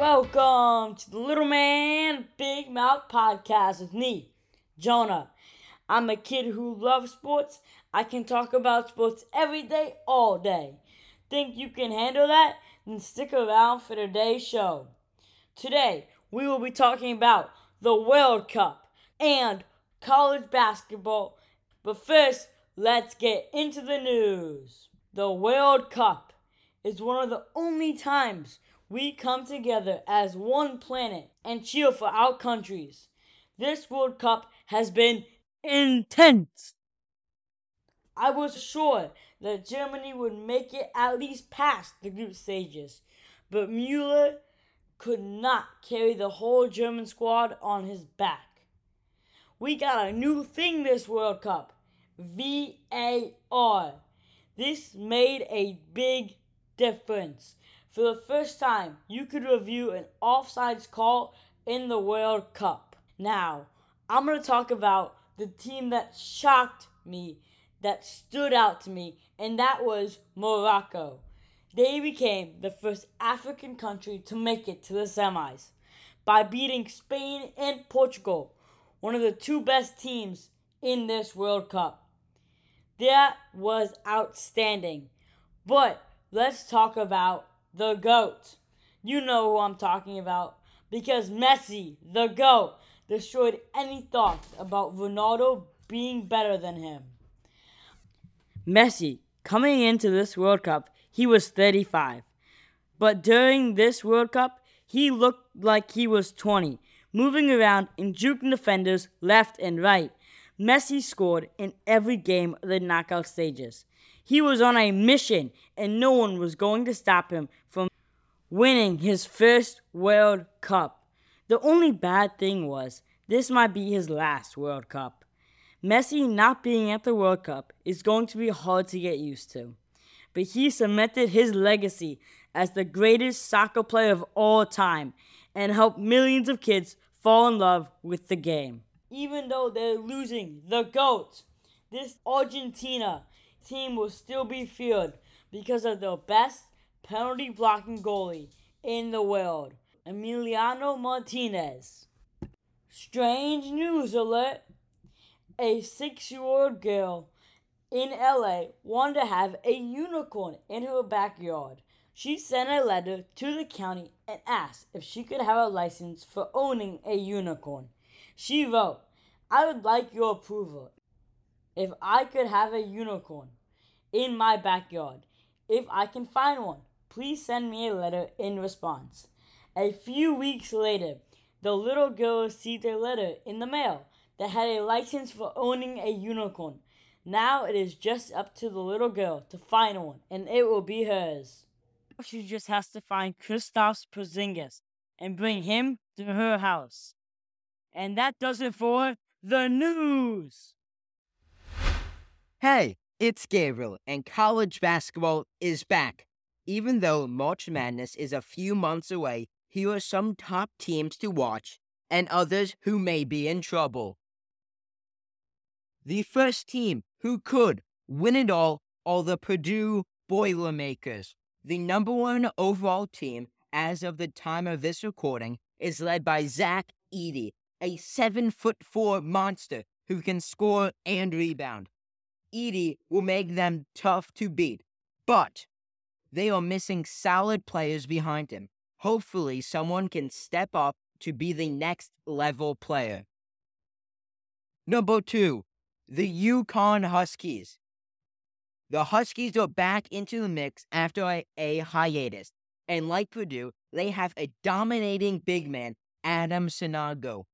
Welcome to the Little Man Big Mouth podcast with me, Jonah. I'm a kid who loves sports. I can talk about sports every day, all day. Think you can handle that? Then stick around for today's show. Today, we will be talking about the World Cup and college basketball. But first, let's get into the news. The World Cup is one of the only times we come together as one planet and cheer for our countries. This World Cup has been intense. I was sure that Germany would make it at least past the group stages, but Mueller could not carry the whole German squad on his back. We got a new thing this World Cup VAR. This made a big difference. For the first time, you could review an offsides call in the World Cup. Now, I'm going to talk about the team that shocked me, that stood out to me, and that was Morocco. They became the first African country to make it to the semis by beating Spain and Portugal, one of the two best teams in this World Cup. That was outstanding. But let's talk about the GOAT. You know who I'm talking about because Messi, the GOAT, destroyed any thoughts about Ronaldo being better than him. Messi, coming into this World Cup, he was 35. But during this World Cup, he looked like he was 20, moving around and juking defenders left and right. Messi scored in every game of the knockout stages. He was on a mission, and no one was going to stop him from winning his first World Cup. The only bad thing was this might be his last World Cup. Messi not being at the World Cup is going to be hard to get used to, but he cemented his legacy as the greatest soccer player of all time and helped millions of kids fall in love with the game. Even though they're losing the GOAT, this Argentina team will still be feared because of the best penalty blocking goalie in the world, Emiliano Martinez. Strange news alert! A six year old girl in LA wanted to have a unicorn in her backyard. She sent a letter to the county and asked if she could have a license for owning a unicorn. She wrote, I would like your approval if I could have a unicorn in my backyard. If I can find one, please send me a letter in response. A few weeks later, the little girl received a letter in the mail that had a license for owning a unicorn. Now it is just up to the little girl to find one, and it will be hers. She just has to find Kristaps Porzingis and bring him to her house. And that does it for the news. Hey, it's Gabriel, and college basketball is back. Even though March mm. Madness is a few months away, here are some top teams to watch and others who may be in trouble. The first team who could win it all are the Purdue Boilermakers. The number one overall team, as of the time of this recording, is led by Zach Edey, a seven foot four monster who can score and rebound. Edey will make them tough to beat, but they are missing solid players behind him. Hopefully, someone can step up to be the next level player. Number two, the UConn Huskies. The Huskies are back into the mix after a, a hiatus, and like Purdue, they have a dominating big man, Adama Sanogo.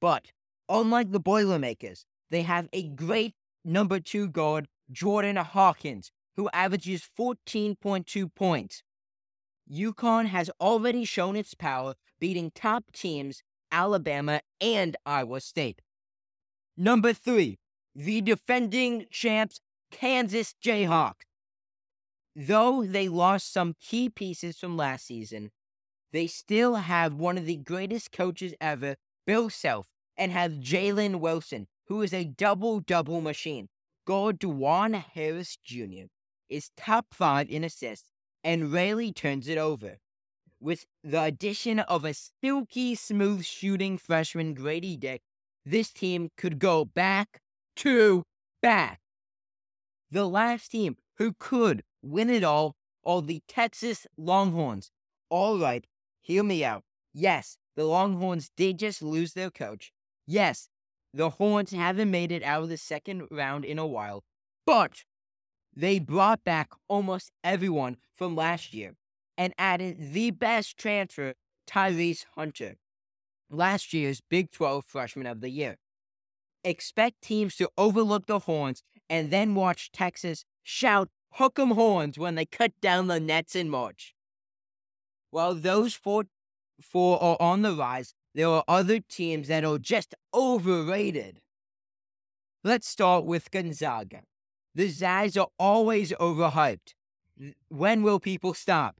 But unlike the Boilermakers, they have a great number two guard, Jordan Hawkins, who averages 14.2 points. UConn has already shown its power, beating top teams Alabama and Iowa State. Number three, the defending champs Kansas Jayhawks. Though they lost some key pieces from last season, they still have one of the greatest coaches ever, Bill Self, and have Jalen Wilson, who is a double double machine. Dajuan Harris Jr. is top five in assists and rarely turns it over. with the addition of a silky smooth shooting freshman Grady Dick, this team could go back to back. The last team who could win it all are the Texas Longhorns. All right, hear me out. Yes, the Longhorns did just lose their coach. Yes, the Horns haven't made it out of the second round in a while, but they brought back almost everyone from last year and added the best transfer, Tyrese Hunter, last year's Big 12 Freshman of the Year. Expect teams to overlook the Horns and then watch Texas shout hook 'em horns when they cut down the nets in March. While those four, four are on the rise, there are other teams that are just overrated. Let's start with Gonzaga. The Zags are always overhyped. When will people stop?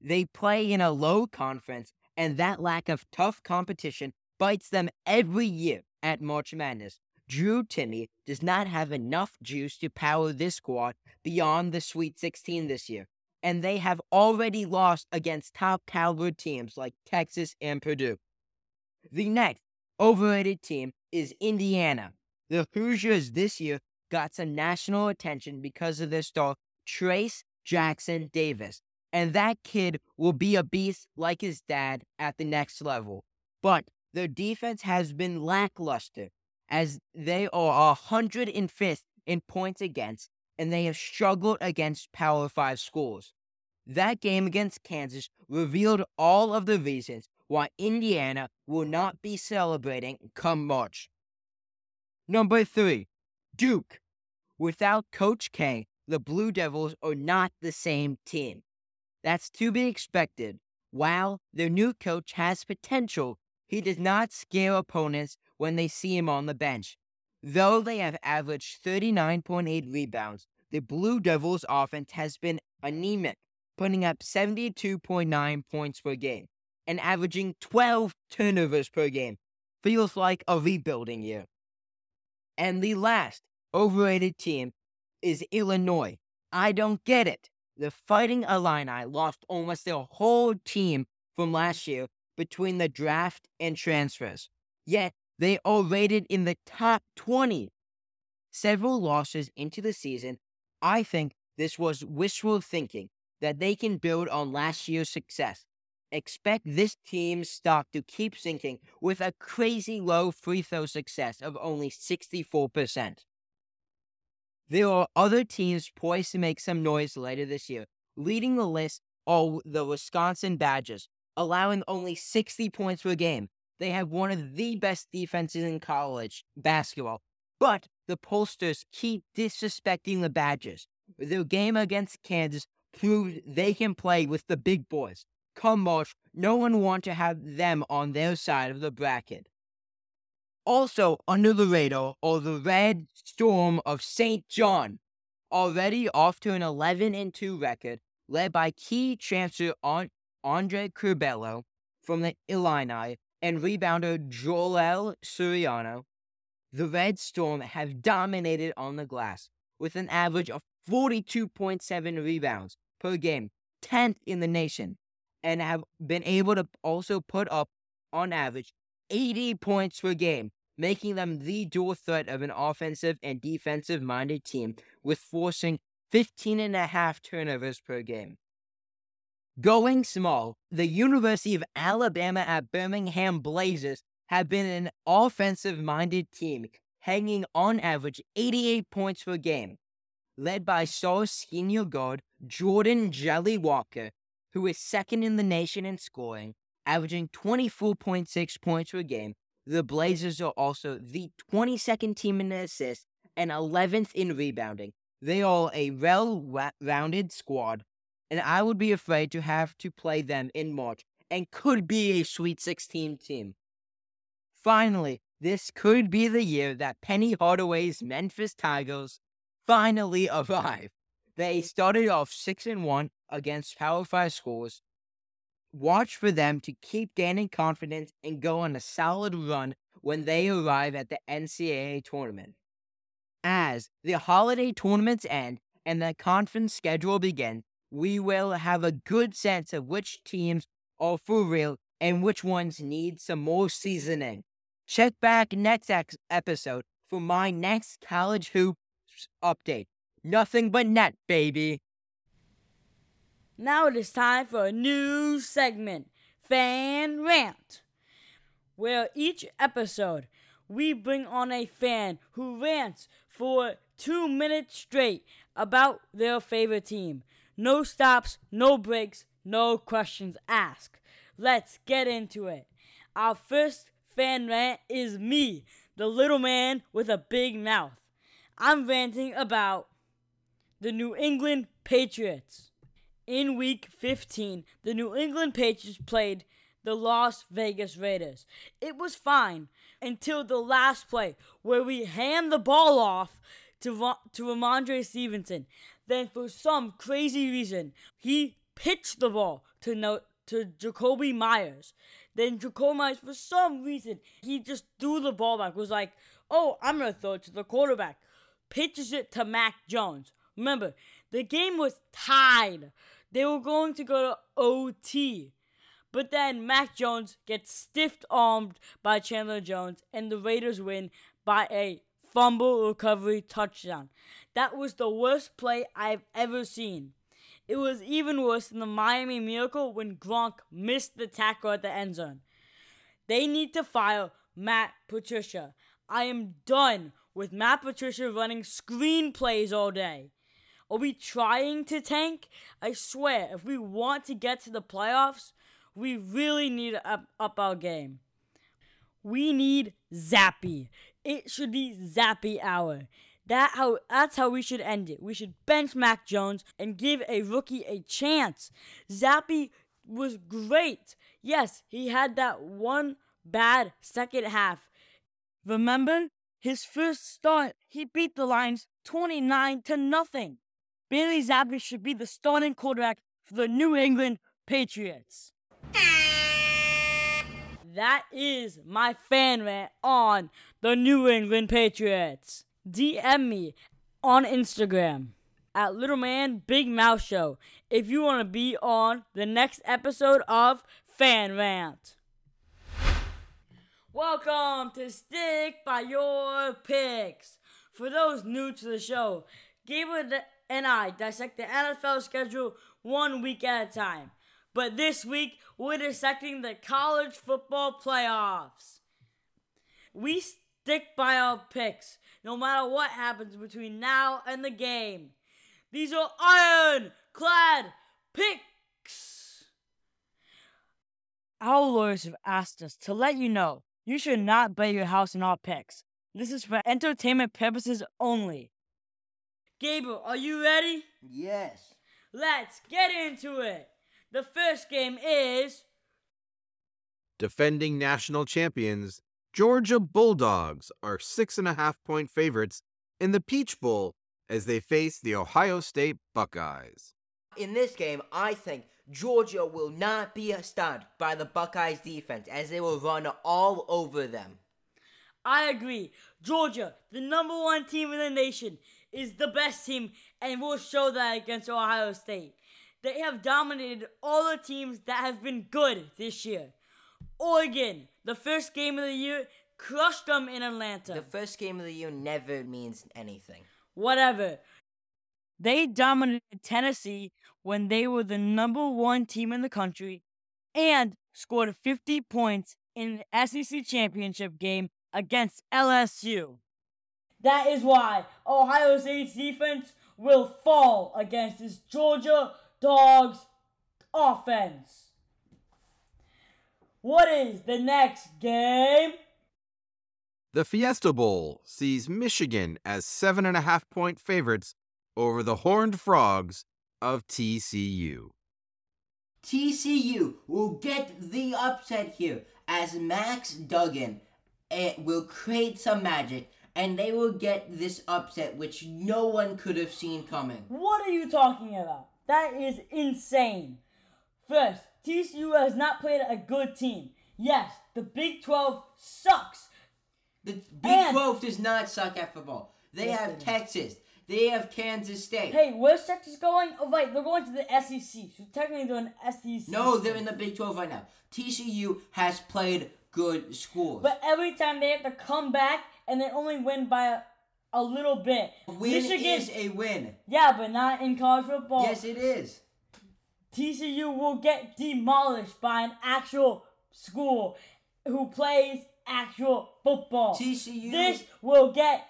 They play in a low conference, and that lack of tough competition bites them every year at March Madness. Drew Timme does not have enough juice to power this squad beyond the Sweet 16 this year, and they have already lost against top caliber teams like Texas and Purdue. The next overrated team is Indiana. The Hoosiers this year got some national attention because of their star Trayce Jackson Davis, and that kid will be a beast like his dad at the next level. But their defense has been lackluster as they are 105th in points against and they have struggled against Power 5 schools. That game against Kansas revealed all of the reasons why Indiana will not be celebrating come March. Number 3, Duke. Without Coach K, the Blue Devils are not the same team. That's to be expected. While their new coach has potential, he does not scare opponents when they see him on the bench. Though they have averaged 39.8 rebounds, the Blue Devils' offense has been anemic, putting up 72.9 points per game and averaging 12 turnovers per game. Feels like a rebuilding year. And the last overrated team is Illinois. I don't get it. The Fighting Illini lost almost their whole team from last year between the draft and transfers. Yet they are rated in the top 20. Several losses into the season, I think this was wishful thinking that they can build on last year's success. Expect this team's stock to keep sinking with a crazy low free throw success of only 64%. There are other teams poised to make some noise later this year. Leading the list are the Wisconsin Badgers, allowing only 60 points per game. They have one of the best defenses in college basketball, but the pollsters keep disrespecting the Badgers. Their game against Kansas proved they can play with the big boys. Come March, no one wants to have them on their side of the bracket. Also under the radar are the Red Storm of St. John, already off to an 11 and 2 record, led by key transfer Andre Curbelo from the Illini and rebounder Joel Soriano. The Red Storm have dominated on the glass with an average of 42.7 rebounds per game, 10th in the nation, and have been able to also put up, on average, 80 points per game, making them the dual threat of an offensive and defensive minded team with forcing 15 and a half turnovers per game. Going small, the University of Alabama at Birmingham Blazers have been an offensive minded team, hanging on average 88 points per game, led by star senior guard Jordan Jelly Walker, who is second in the nation in scoring, averaging 24.6 points per game. The Blazers are also the 22nd team in assists and 11th in rebounding. They are a well rounded squad and I would be afraid to have to play them in March and could be a Sweet 16 team. Finally, this could be the year that Penny Hardaway's Memphis Tigers finally arrive. They started off 6 and 1 against Power 5 schools. Watch for them to keep gaining confidence and go on a solid run when they arrive at the NCAA tournament. As the holiday tournaments end and the conference schedule begins, we will have a good sense of which teams are for real and which ones need some more seasoning. Check back next ex- episode for my next college update. Nothing but net, baby. Now it is time for a new segment, Fan Rant, where each episode we bring on a fan who rants for two minutes straight about their favorite team. No stops, no breaks, no questions asked. Let's get into it. Our first fan rant is me, the little man with a big mouth. I'm ranting about the New England Patriots. In week 15, the New England Patriots played the Las Vegas Raiders. It was fine until the last play where we hand the ball off to, to Rhamondre Stevenson. Then, for some crazy reason, he pitched the ball to, no, to Jakobi Meyers. Then Jakobi Meyers, for some reason, he just threw the ball back. Was like, oh, I'm going to throw it to the quarterback. Pitches it to Mac Jones. Remember, the game was tied. They were going to go to OT. But then Mac Jones gets stiff armed by Chandler Jones, and the Raiders win by a fumble recovery touchdown. That was the worst play I've ever seen. It was even worse than the Miami Miracle when Gronk missed the tackle at the end zone. They need to fire Matt Patricia. I am done with Matt Patricia running screenplays all day. Are we trying to tank? I swear, if we want to get to the playoffs, we really need to up, up our game. We need Zappe. It should be Zappe hour. That how that's how we should end it. We should bench Mac Jones and give a rookie a chance. Zappe was great. Yes, he had that one bad second half. Remember his first start, he beat the Lions 29 to nothing. Bailey Zappe should be the starting quarterback for the New England Patriots. That is my fan rant on the New England Patriots. DM me on Instagram at Little Man Big Mouth Show if you want to be on the next episode of Fan Rant. Welcome to Stick by Your Picks. For those new to the show, Gabriel and I dissect the NFL schedule one week at a time. But this week, we're dissecting the college football playoffs. We stick by our picks, no matter what happens between now and the game. These are ironclad picks. Our lawyers have asked us to let you know you should not bet your house on all picks. This is for entertainment purposes only. Gabriel, are you ready? Yes. Let's get into it. The first game is defending national champions, Georgia Bulldogs are six and a half point favorites in the Peach Bowl as they face the Ohio State Buckeyes. In this game, I think Georgia will not be stunned by the Buckeyes defense as they will run all over them. I agree. Georgia, the number one team in the nation, is the best team and will show that against Ohio State. They have dominated all the teams that have been good this year. Oregon, the first game of the year, crushed them in Atlanta. The first game of the year never means anything. Whatever. They dominated Tennessee when they were the number one team in the country and scored 50 points in an SEC championship game against LSU. That is why Ohio State's defense will fall against this Georgia Dogs offense. What is the next game? The Fiesta Bowl sees Michigan as seven and a half point favorites over the Horned Frogs of TCU. TCU will get the upset here as Max Duggan eh, will create some magic and they will get this upset which no one could have seen coming. What are you talking about? That is insane. First, TCU has not played a good team. Yes, the Big 12 sucks. The Big and 12 does not suck at football. They have Texas. They have Kansas State. Hey, where's Texas going? Oh, right, they're going to the SEC. So technically they're in SEC. No, they're in the Big 12 right now. TCU has played good schools. But every time they have to come back and they only win by a, a little bit. a win Michigan, is a win. yeah, but not in college football. Yes, it is. TCU will get demolished by an actual school who plays actual football. TCU. This will get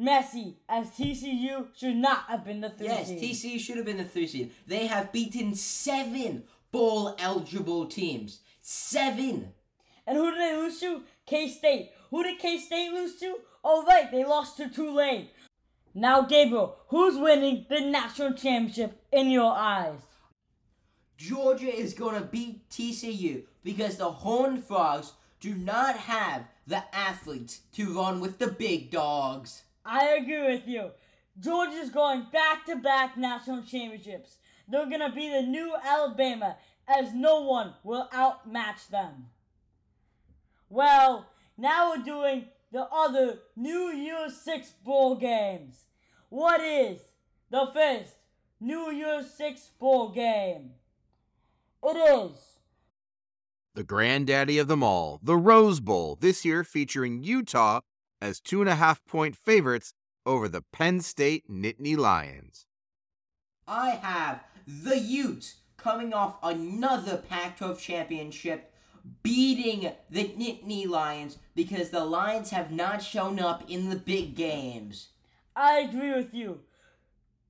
messy, as TCU should not have been the three Yes, seed. TCU should have been the three seed. They have beaten seven bowl eligible teams. Seven. And who did they lose to? K State. Who did K State lose to? Oh, right, they lost to Tulane. Now, Gabriel, who's winning the national championship in your eyes? Georgia is going to beat TCU because the Horned Frogs do not have the athletes to run with the big dogs. I agree with you. Georgia's going back to back national championships. They're going to be the new Alabama, as no one will outmatch them. Well, now we're doing the other New Year's Six Bowl games. What is the first New Year's Six Bowl game? It is. The granddaddy of them all, the Rose Bowl, this year featuring Utah as two and a half point favorites over the Penn State Nittany Lions. I have the Utes coming off another Pac 12 championship, beating the Nittany Lions because the Lions have not shown up in the big games. I agree with you.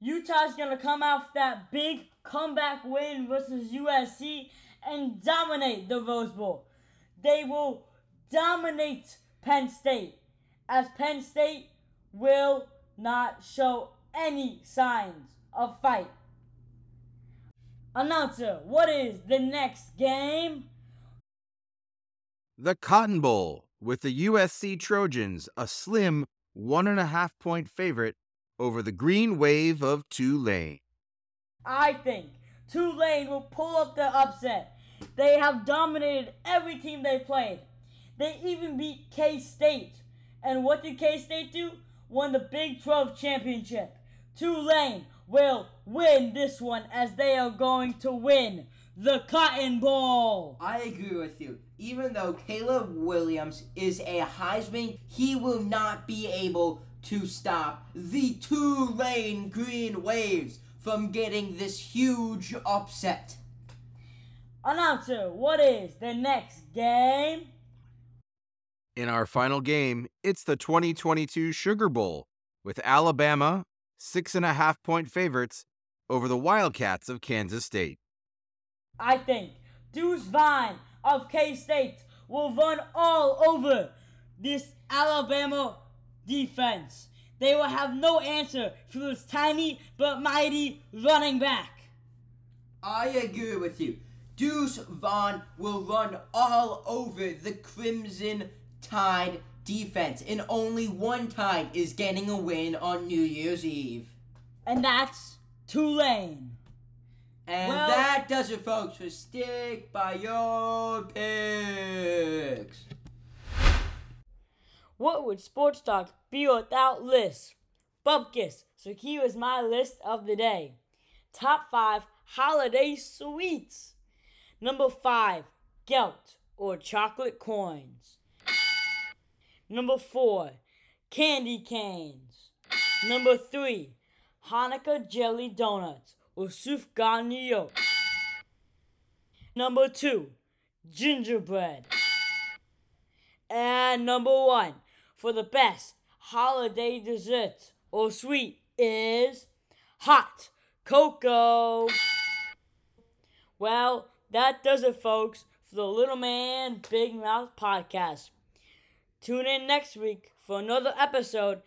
Utah's gonna come off that big comeback win versus USC and dominate the Rose Bowl. They will dominate Penn State, as Penn State will not show any signs of fight. Announcer, what is the next game? The Cotton Bowl, with the USC Trojans a slim one and a half point favorite over the Green Wave of Tulane. I think Tulane will pull up the upset. They have dominated every team they played. They even beat K State. And what did K State do? Won the Big 12 championship. Tulane will win this one as they are going to win the Cotton Bowl. I agree with you. Even though Caleb Williams is a Heisman, he will not be able to stop the Tulane Green Waves from getting this huge upset. Announcer, what is the next game? In our final game, it's the 2022 Sugar Bowl, with Alabama six and a half point favorites over the Wildcats of Kansas State. I think Deuce Vaughn of K State will run all over this Alabama defense. They will have no answer for this tiny but mighty running back. I agree with you. Deuce Vaughn will run all over the Crimson Tide defense, and only one Tide is getting a win on New Year's Eve. And that's Tulane. And Well- that does it, folks, for Stick by Your Picks. What would Sports Talk be without lists? Bupkis, so here is my list of the day. Top 5 holiday sweets. Number 5, Gelt or chocolate coins. Number 4, candy canes. Number 3, Hanukkah jelly donuts or sufganiyot. Number 2, gingerbread. And number one for the best holiday dessert or sweet is hot cocoa. Well, that does it, folks, for the Little Man Big Mouth podcast. Tune in next week for another episode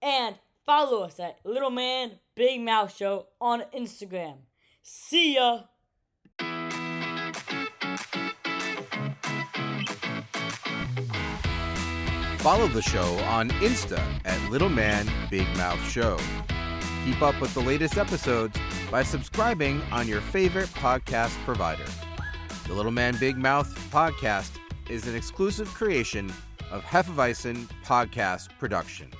and follow us at Little Man Big Mouth Show on Instagram. See ya! Follow the show on Insta at Little Man Big Mouth Show. Keep up with the latest episodes by subscribing on your favorite podcast provider. The Little Man Big Mouth podcast is an exclusive creation of Hefeweizen Podcast Productions.